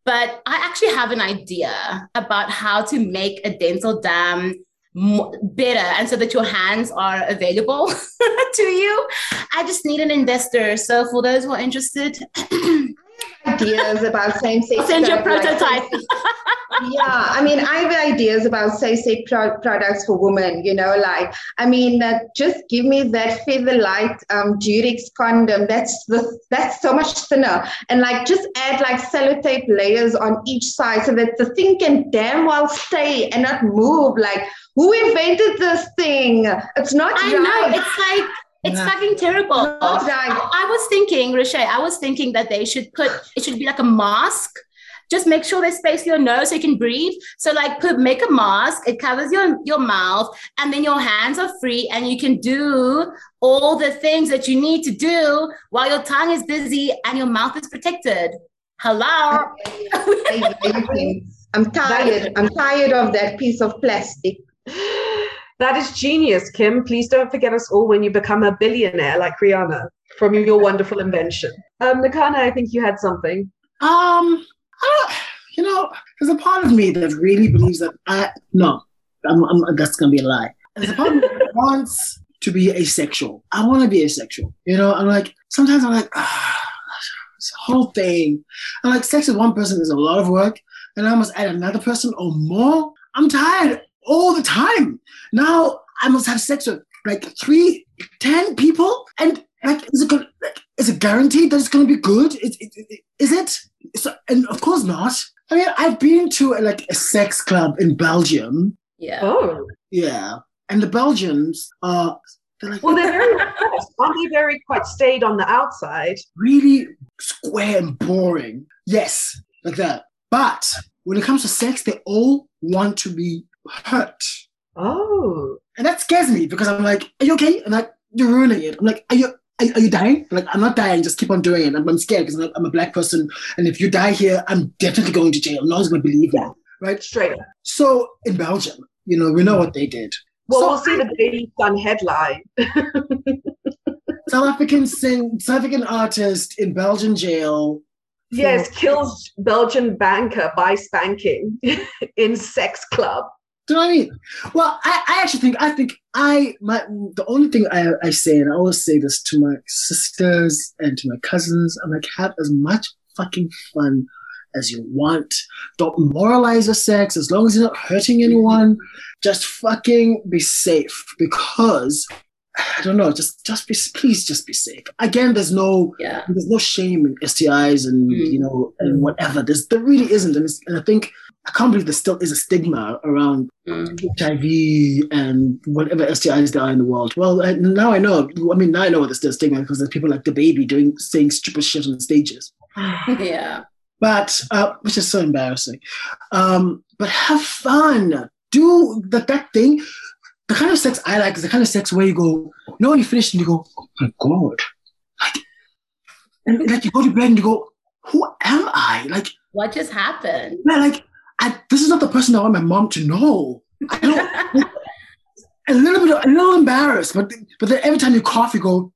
But I actually have an idea about how to make a dental dam better and so that your hands are available *laughs* to you. I just need an investor. So for those who are interested, *clears throat*
ideas about same sex.
Send your prototype. *laughs*
yeah, I mean, I have ideas about same-sex pro- products for women. You know, like I mean, uh, just give me that feather light um, Durex condom. That's the that's so much thinner, and like just add like sellotape layers on each side so that the thing can damn well stay and not move. Like who invented this thing? It's not.
I right. know. It's like it's yeah. fucking terrible. I, I was thinking, Roche, I was thinking that they should put it should be like a mask. Just make sure they space for your nose so you can breathe. So like put make a mask, it covers your, your mouth, and then your hands are free and you can do all the things that you need to do while your tongue is busy and your mouth is protected. Hello.
I'm tired. I'm tired of that piece of plastic.
That is genius, Kim. Please don't forget us all when you become a billionaire like Rihanna from your wonderful invention. Um, Nakhane, I think you had something.
Um, you know, there's a part of me that really believes that I no, I'm, I'm, that's gonna be a lie. There's a part of me that wants to be asexual. I want to be asexual. You know, I'm like sometimes I'm like ah, this whole thing. I'm like sex with one person is a lot of work, and I must add another person or more. I'm tired all the time. Now I must have sex with like three, ten people, and like, is it good? Like, is it guaranteed that it's going to be good? Is, is, is it? So, and of course not. I mean, I've been to a, like a sex club in Belgium.
Yeah.
Oh.
Yeah, and the Belgians are.
They're like, well, they're very *laughs* aren't they very quite stayed on the outside?
Really square and boring. Yes, like that. But when it comes to sex, they all want to be hurt.
Oh.
And that scares me because I'm like, are you okay? And like, you're ruining it. I'm like, are you are, are you dying? I'm like, I'm not dying. Just keep on doing it. I'm, I'm scared because I'm, I'm, a black person. And if you die here, I'm definitely going to jail. No one's going to believe that. Right?
Straight.
So in Belgium, you know, we know what they did.
Well,
so
we'll see the Daily Sun headline. *laughs*
South African sing, South African artist in Belgian jail.
Yes, kills Belgian banker by spanking *laughs* in sex club.
Do you know what I mean? Well, I, I actually think I think I my the only thing I, I say, and I always say this to my sisters and to my cousins, I'm like, have as much fucking fun as you want. Don't moralize your sex as long as you're not hurting anyone. Just fucking be safe because I don't know. Just, just be, please, just be safe. Again, there's no,
yeah.
there's no shame in STIs and mm. you know and whatever. There's, there really isn't. And, and I think I can't believe there still is a stigma around mm. HIV and whatever STIs there are in the world. Well, uh, now I know. I mean, now I know what there's still stigma because there's people like the baby doing saying stupid shit on stages. *laughs*
yeah.
But uh, which is so embarrassing. Um, but have fun. Do the, that thing. The kind of sex I like is the kind of sex where you go, you know, when you finish and you go, oh my god, like, and like you go to bed and you go, who am I? Like,
what just happened?
Yeah, like I, this is not the person I want my mom to know. I don't. *laughs* a little bit, a little embarrassed, but but then every time you cough, you go,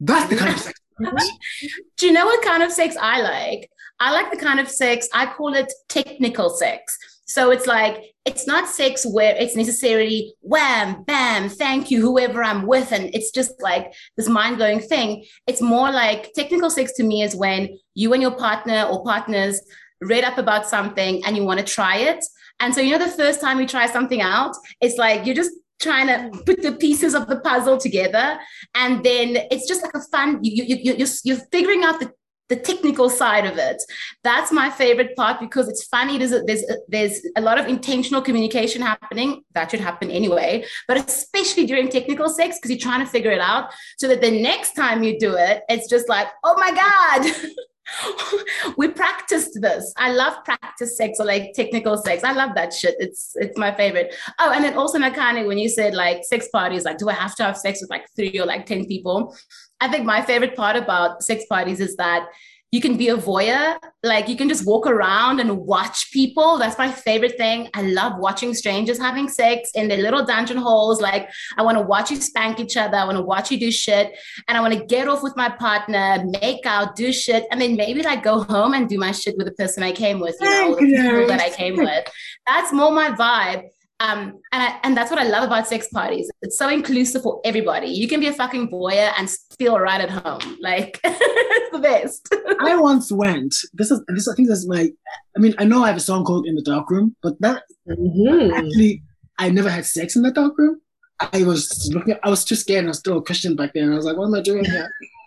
that's the kind of sex. *laughs*
Do you know what kind of sex I like? I like the kind of sex I call it technical sex. So it's like it's not sex where it's necessarily wham, bam, thank you, whoever I'm with, and it's just like this mind blowing thing. It's more like technical sex to me is when you and your partner or partners read up about something and you want to try it. And so, you know, the first time you try something out, it's like you're just trying to put the pieces of the puzzle together. And then it's just like a fun, you, you, you, you're, you're figuring out the, the technical side of it. That's my favorite part because it's funny. There's a, there's a, there's a lot of intentional communication happening. That should happen anyway, but especially during technical sex because you're trying to figure it out so that the next time you do it, it's just like, oh my god. *laughs* *laughs* we practiced this. I love practice sex or like technical sex. I love that shit. It's it's my favorite. Oh, and then also Nakhane, when you said like sex parties, like do I have to have sex with like three or like 10 people? I think my favorite part about sex parties is that you can be a voyeur. Like you can just walk around and watch people. That's my favorite thing. I love watching strangers having sex in their little dungeon holes like i want to watch you spank each other. I want to watch you do shit. And i want to get off with my partner make out do shit and then maybe like go home and do my shit with the person i came with you know the people that i came with. That's more my vibe um, and I, and that's what I love about sex parties. It's so inclusive for everybody. You can be a fucking voyeur and feel right at home. Like *laughs* it's the best.
I once went. This is this. I think this is my. I mean, I know I have a song called "In the Dark Room," but that mm-hmm. actually, I never had sex in the dark room. I was looking. I was too scared. I was still a Christian back then. I was like, "What am I doing here?" *laughs*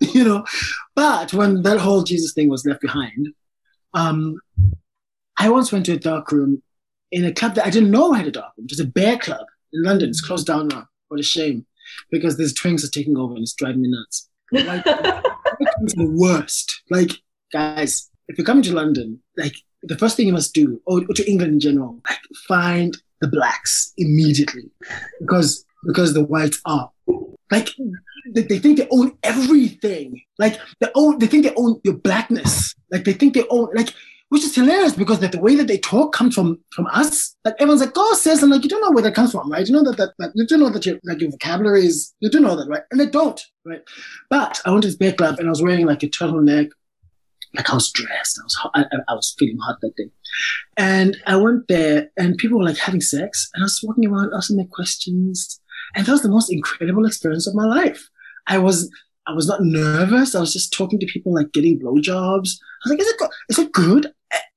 you know. But when that whole Jesus thing was left behind, um, I once went to a dark room in a club that I didn't know had a dark room. It's a bear club in London. It's closed down now. What a shame. Because these twinks are taking over and it's driving me nuts. Like, *laughs* the worst. Like, guys, if you're coming to London, like, the first thing you must do, or, or to England in general, like, find the blacks immediately. Because because the whites are like they, they think they own everything. Like they own they think they own your blackness. Like they think they own like which is hilarious because the way that they talk comes from from us. Like everyone's like, "Oh, says, I'm like, "You don't know where that comes from, right? You know that that, that you do know that your like your vocabulary is you do know that, right?" And they don't, right? But I went to this bear club and I was wearing like a turtleneck, like I was dressed. I was hot, I, I was feeling hot that day, and I went there and people were like having sex, and I was walking around asking them questions, and that was the most incredible experience of my life. I was I was not nervous. I was just talking to people, like getting blowjobs. I was like, is it, is it good?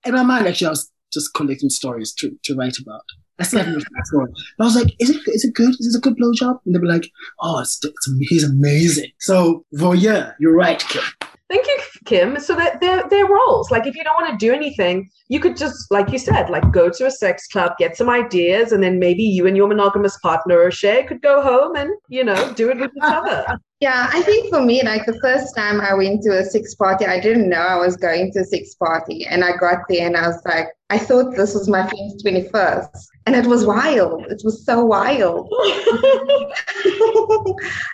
In my mind, actually, I was just collecting stories to, to write about. I still haven't written that story. But I was like, is it, is it good? Is it a good blowjob? And they were like, oh, it's, it's, he's amazing. So, voyeur, you're right, Kim.
Thank you, Kim. So that they're, they're roles. Like if you don't want to do anything, you could just, like you said, like go to a sex club, get some ideas, and then maybe you and your monogamous partner or share could go home and, you know, do it with each other.
Yeah, I think for me, like the first time I went to a six party, I didn't know I was going to a six party. And I got there and I was like, I thought this was my friend's 21st. And it was wild. It was so wild. *laughs*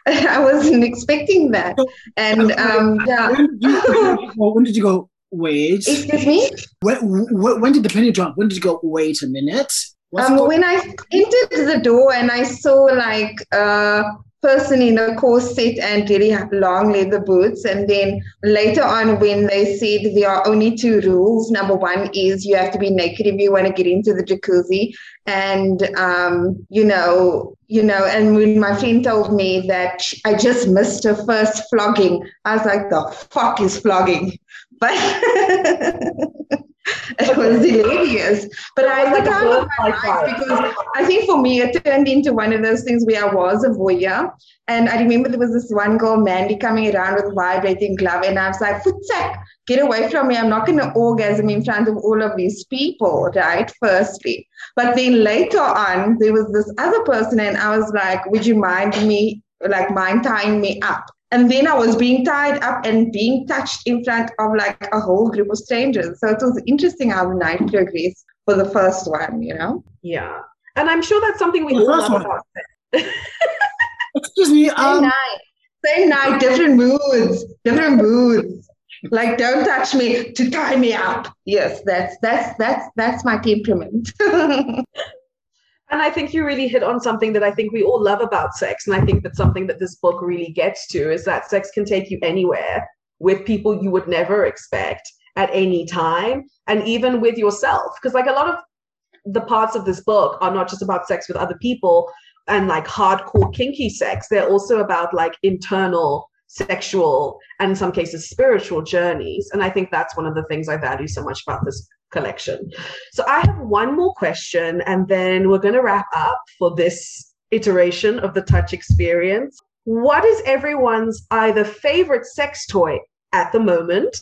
I wasn't expecting that. And *laughs* um, yeah.
When did you, when did you go, wait?
Excuse me?
When, when, did the penny drop? When did you go, wait a minute?
Um, when I entered the door and I saw like uh, person in a corset and really long leather boots. And then later on, when they said there are only two rules, number one is you have to be naked if you want to get into the jacuzzi. And um, you know, you know, and when my friend told me that I just missed her first flogging, I was like, the fuck is flogging? *laughs* But *laughs* it was hilarious. But I time of my life because I think for me it turned into one of those things where I was a voyeur. And I remember there was this one girl, Mandy, coming around with a vibrating glove, and I was like, "Footsack, get away from me! I'm not going to orgasm in front of all of these people, right?" Firstly, but then later on, there was this other person, and I was like, "Would you mind me, like, mind tying me up?" And then I was being tied up and being touched in front of like a whole group of strangers. So it was interesting how the night progressed for the first one, you know?
Yeah. And I'm sure that's something we all love about it. *laughs*
Excuse me.
Same um, night. Same night, different moods, different moods. Like don't touch me to tie me up. Yes, that's that's that's that's my temperament. *laughs*
And I think you really hit on something that I think we all love about sex. And I think that something that this book really gets to is that sex can take you anywhere with people you would never expect at any time, and even with yourself. Because, like, a lot of the parts of this book are not just about sex with other people and like hardcore kinky sex, they're also about like internal sexual and in some cases spiritual journeys. And I think that's one of the things I value so much about this collection. So I have one more question, and then we're going to wrap up for this iteration of the touch experience. What is everyone's either favorite sex toy at the moment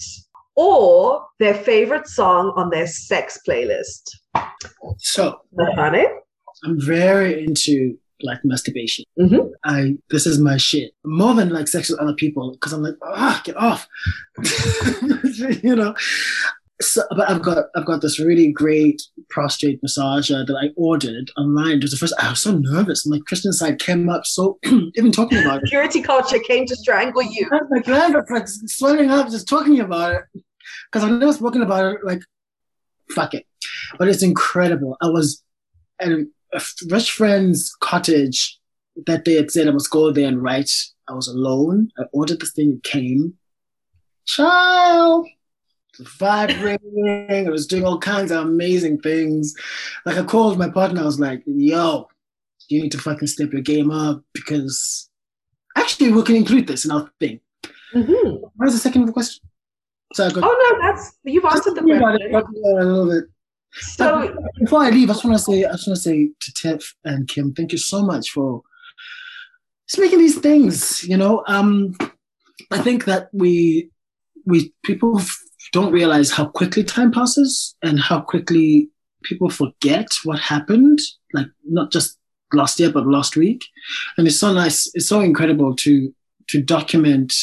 or their favorite song on their sex playlist?
So,
Honey?
I'm very into like masturbation.
Mm-hmm.
I this is my shit more than like sex with other people because I'm like ah get off, *laughs* you know so, but I've got I've got this really great prostrate massager that I ordered online. It was the first. I was so nervous, and like Christian side came up. So *clears throat* even talking about it,
purity culture came to strangle you.
My gland was like swelling up just talking about it because I've never spoken about it. Like, fuck it, but it's incredible. I was at a, a rich friend's cottage that day. It said I must go there and write. I was alone. I ordered this thing. It came. Child vibrating. I was doing all kinds of amazing things. Like I called my partner. I was like, "Yo, you need to fucking step your game up because actually we can include this in our thing."
Mm-hmm.
What was the second question?
So got, oh no, that's you've answered the question.
a little bit. So but before I leave, I just want to say, I just want to say to Tiff and Kim, thank you so much for just making these things. You know, um, I think that we we people don't realize how quickly time passes and how quickly people forget what happened, like not just last year, but last week. And it's so nice, it's so incredible to to document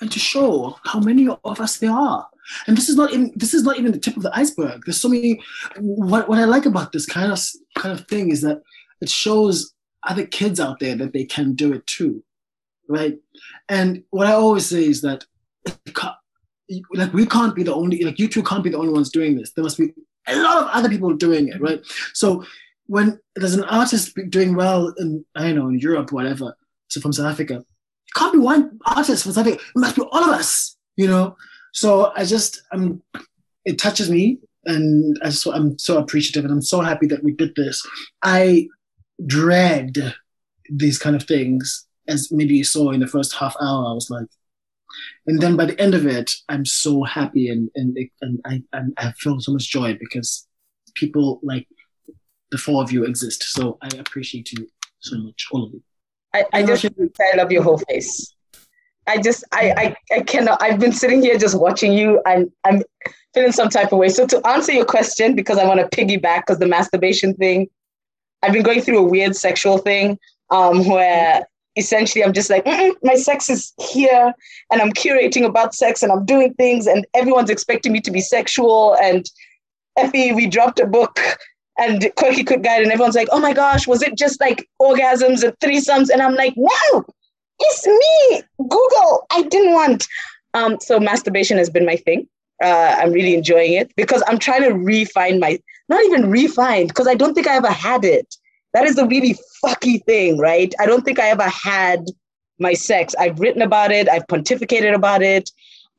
and to show how many of us there are. And this is not even this is not even the tip of the iceberg. There's so many what, what I like about this kind of kind of thing is that it shows other kids out there that they can do it too. Right. And what I always say is that like we can't be the only like you two can't be the only ones doing this. There must be a lot of other people doing it right? So when there's an artist doing well in i don't know in europe whatever so from south africa it can't be one artist from south africa. It must be all of us you know? So i just um it touches me and i just i'm so appreciative and i'm so happy that we did this. I dread these kind of things as maybe you saw in the first half hour. I was like and then by the end of it, I'm so happy and and and I and I feel so much joy because people like the four of you exist. So I appreciate you so much, all of you.
I, I just I love your whole face. I just I, I I cannot I've been sitting here just watching you and I'm feeling some type of way. So to answer your question, because I want to piggyback because the masturbation thing, I've been going through a weird sexual thing um, where essentially I'm just like, my sex is here and I'm curating about sex and I'm doing things and everyone's expecting me to be sexual. And Effie, we dropped a book and Quirky Quick Guide and everyone's like, oh my gosh, was it just like orgasms and threesomes? And I'm like, no, it's me, Google. I didn't want. Um, so masturbation has been my thing. Uh, I'm really enjoying it because I'm trying to refine my, not even refine, because I don't think I ever had it. That is a really fucky thing, right? I don't think I ever had my sex. I've written about it, I've pontificated about it,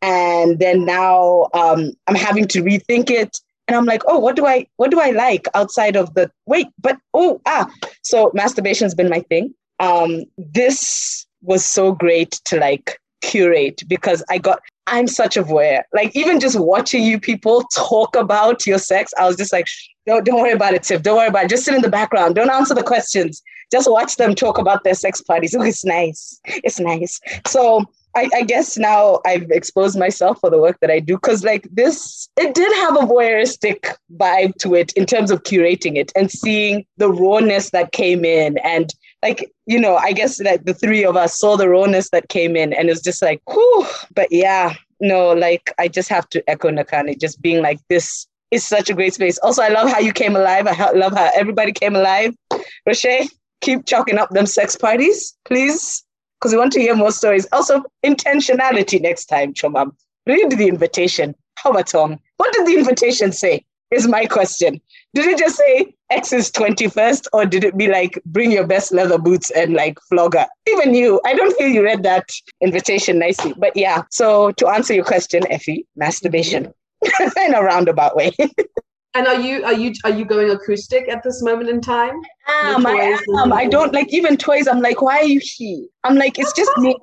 and then now um, I'm having to rethink it. And I'm like, oh, what do I what do I like outside of the wait? But oh ah, so masturbation's been my thing. Um, this was so great to like curate because I got I'm such a voyeur. Like even just watching you people talk about your sex, I was just like, don't, don't worry about it, Tiff. Don't worry about it. Just sit in the background. Don't answer the questions. Just watch them talk about their sex parties. *laughs* Oh, it's nice. It's nice. So I, I, guess now I've exposed myself for the work that I do because, like, this, it did have a voyeuristic vibe to it in terms of curating it and seeing the rawness that came in. And, like, you know, I guess like the three of us saw the rawness that came in and it was just like, whew. But yeah, no, like, I just have to echo Nakhane, just being like, this is such a great space. Also, I love how you came alive. I love how everybody came alive. Roche, keep chalking up them sex parties, please because we want to hear more stories. Also, intentionality next time, Chomam. Read the invitation. How about Tom? What did the invitation say? Is my question. Did it just say X is 21st, or did it be like bring your best leather boots and like flogger? Even you, I don't feel you read that invitation nicely. But yeah, so to answer your question, Effie, masturbation *laughs* in a roundabout way. *laughs*
And are you are you are you going acoustic at this moment in time?
Um, I am. I don't like even toys. I'm like, why are you here? I'm like, it's just me.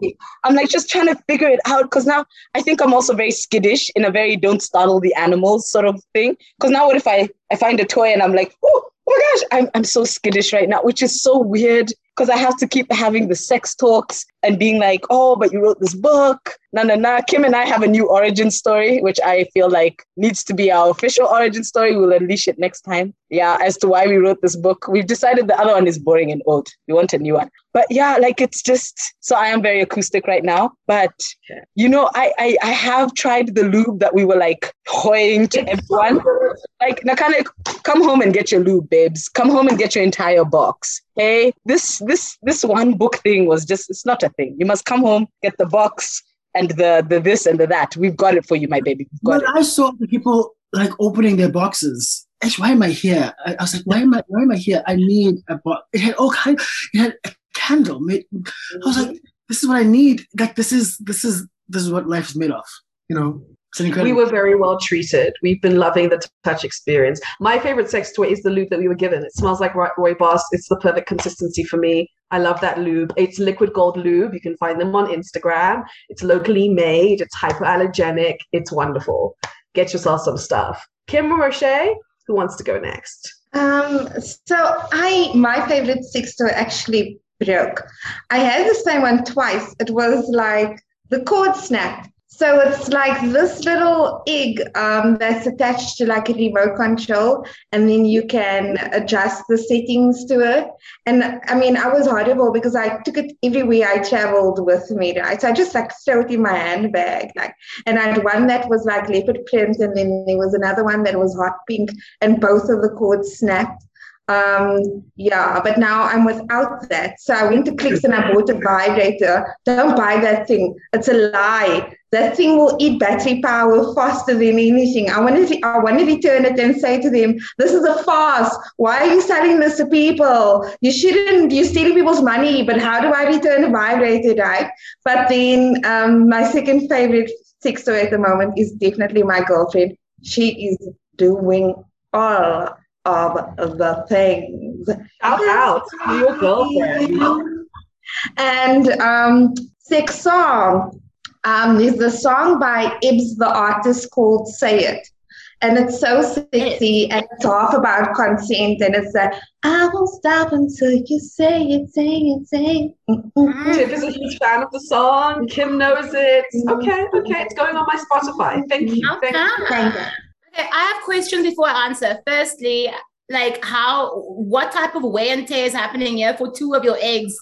I'm like just trying to figure it out because now I think I'm also very skittish in a very don't startle the animals sort of thing. Because now what if I I find a toy and I'm like, oh, oh my gosh, I'm I'm so skittish right now, which is so weird because I have to keep having the sex talks and being like, oh, but you wrote this book. Na na na. Kim and I have a new origin story, which I feel like needs to be our official origin story. We'll unleash it next time. Yeah, as to why we wrote this book. We've decided the other one is boring and old. We want a new one. But yeah, like it's just so I am very acoustic right now. But you know, I I, I have tried the lube that we were like hoying to everyone. Like Nakhane, come home and get your lube, babes. Come home and get your entire box. Hey, this this this one book thing was just it's not a thing. You must come home, get the box and the the this and the that. We've got it for you, my baby.
Well, I saw the people like opening their boxes. Why am I here? I, I, was like, why am I why am I here? I need a box. It had all kind. It had a candle. Made, I was like, this is what I need. Like this is this is this is what life is made of. You know.
We were very well treated. We've been loving the touch experience. My favorite sex toy is the lube that we were given. It smells like Rooibos. It's the perfect consistency for me. I love that lube. It's liquid gold lube. You can find them on Instagram. It's locally made. It's hypoallergenic. It's wonderful. Get yourself some stuff. Kim Roche, who wants to go next?
Um, so I my favorite toy actually broke. I had the same one twice. It was like the cord snapped so it's like this little egg um, that's attached to like a remote control, and then you can adjust the settings to it. And I mean, I was horrible because I took it everywhere I traveled with me, right? So I just like threw it in my handbag, like. And I had one that was like leopard print, and then there was another one that was hot pink, and both of the cords snapped. Um, yeah, but now I'm without that. So I went to Clicks and I bought a vibrator. Don't buy that thing. It's a lie. That thing will eat battery power faster than anything. I want to, I want to return it and say to them, this is a farce. Why are you selling this to people? You shouldn't, you're stealing people's money, but how do I return a vibrator, right? But then um, my second favorite sex toy at the moment is definitely my girlfriend. She is doing all of the things.
Shout out to your girlfriend.
And um, sex song um, is the song by Ibs, the artist, called "Say It." And it's so sexy and it's half about consent and it's i won't stop until you say it, say it, say it.
Mm-hmm. Tiff is a huge fan of the song. Kim knows it. Okay, okay, it's going on my Spotify. Thank you. Thank you. Thank you.
Okay, I have questions before I answer. Firstly, like how what type of wear and tear is happening here for two of your eggs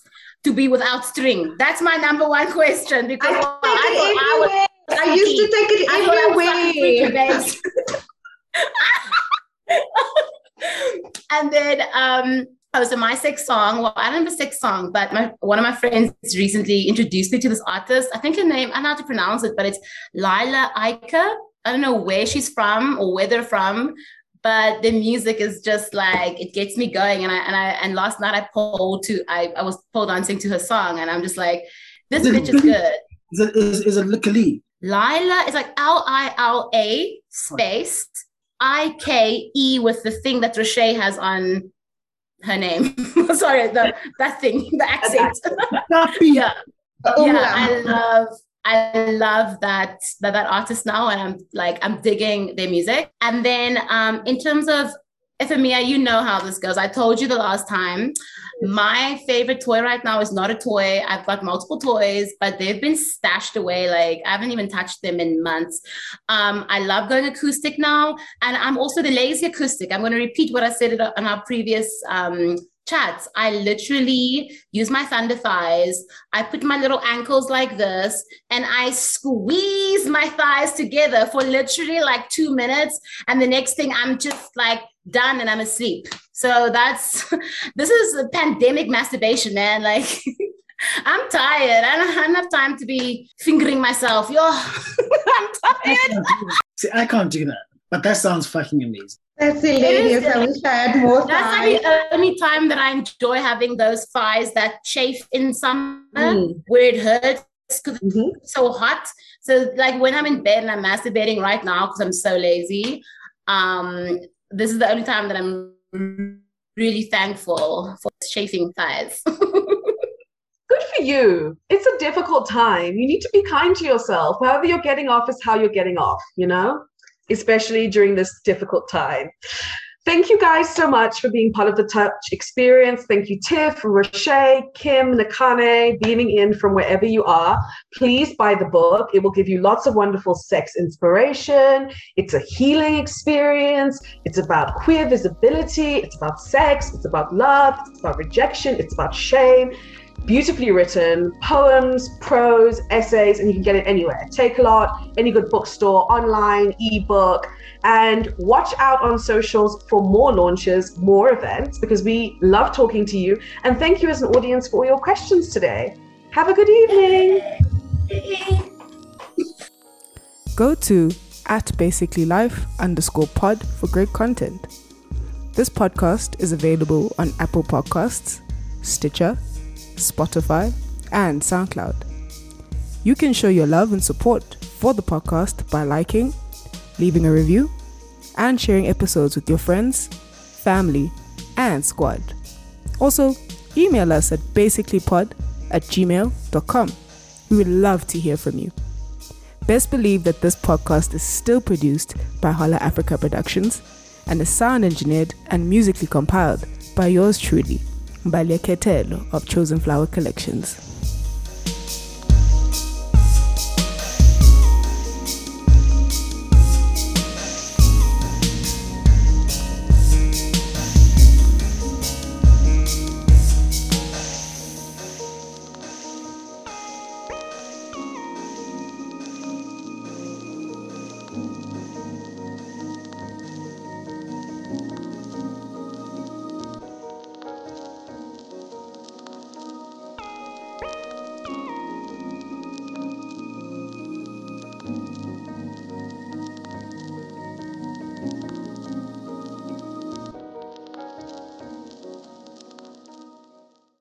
to be without string? That's my number one question because I, well,
I, I, I, used to take it everywhere. *laughs*
and then um oh, so my sex song. Well, I don't have a sex song, but my one of my friends recently introduced me to this artist. I think her name, I don't know how to pronounce it, but it's Lila Iké. I don't know where she's from or where they're from, but the music is just like it gets me going. And I and I and last night I pulled to I, I was pole dancing to her song, and I'm just like, this is bitch is good.
Is it is, is it Likali?
Lila is like L I L A space I K E with the thing that Roche has on her name. *laughs* Sorry, the that thing, the accent. *laughs* Oh, yeah. yeah, I love I love that that that artist now, and I'm like I'm digging their music. And then um, in terms of Efemia, you know how this goes. I told you the last time. My favorite toy right now is not a toy. I've got multiple toys, but they've been stashed away. Like I haven't even touched them in months. Um, I love going acoustic now, and I'm also the lazy acoustic. I'm going to repeat what I said in our previous um, chats. I literally use my thunder thighs. I put my little ankles like this and I squeeze my thighs together for literally like two minutes. And the next thing I'm just like done and I'm asleep. So that's *laughs* this is a pandemic masturbation, man. Like *laughs* I'm tired. I don't, I have time to be fingering myself. Yo, *laughs* I'm tired.
See, I can't do that. But that sounds fucking amazing.
That's hilarious. I wish I had more
That's like the only time that I enjoy having those thighs that chafe in summer mm. where it hurts because mm-hmm. it's so hot. So like when I'm in bed and I'm masturbating right now because I'm so lazy, um, this is the only time that I'm really thankful for chafing thighs. *laughs*
Good for you. It's a difficult time. You need to be kind to yourself. However you're getting off is how you're getting off, you know? Especially during this difficult time. Thank you guys so much for being part of the Touch experience. Thank you, Tiff, Roche, Kim, Nakhane, beaming in from wherever you are. Please buy the book. It will give you lots of wonderful sex inspiration. It's a healing experience. It's about queer visibility. It's about sex. It's about love. It's about rejection. It's about shame beautifully written poems, prose, essays, and you can get it anywhere. Take a lot, any good bookstore, online, ebook. And watch out on socials for more launches, more events, because we love talking to you. And thank you as an audience for all your questions today. Have a good evening.
Go to at basically life underscore pod for great content. This podcast is available on Apple Podcasts, Stitcher, Spotify, and SoundCloud. You can show your love and support for the podcast by liking, leaving a review, and sharing episodes with your friends, family, and squad. Also, email us at basicallypod at gmail.com. We would love to hear from you. Best believe that this podcast is still produced by Holla Africa Productions and is sound engineered and musically compiled by yours truly. Balia Ketelo of Chosen Flower Collections.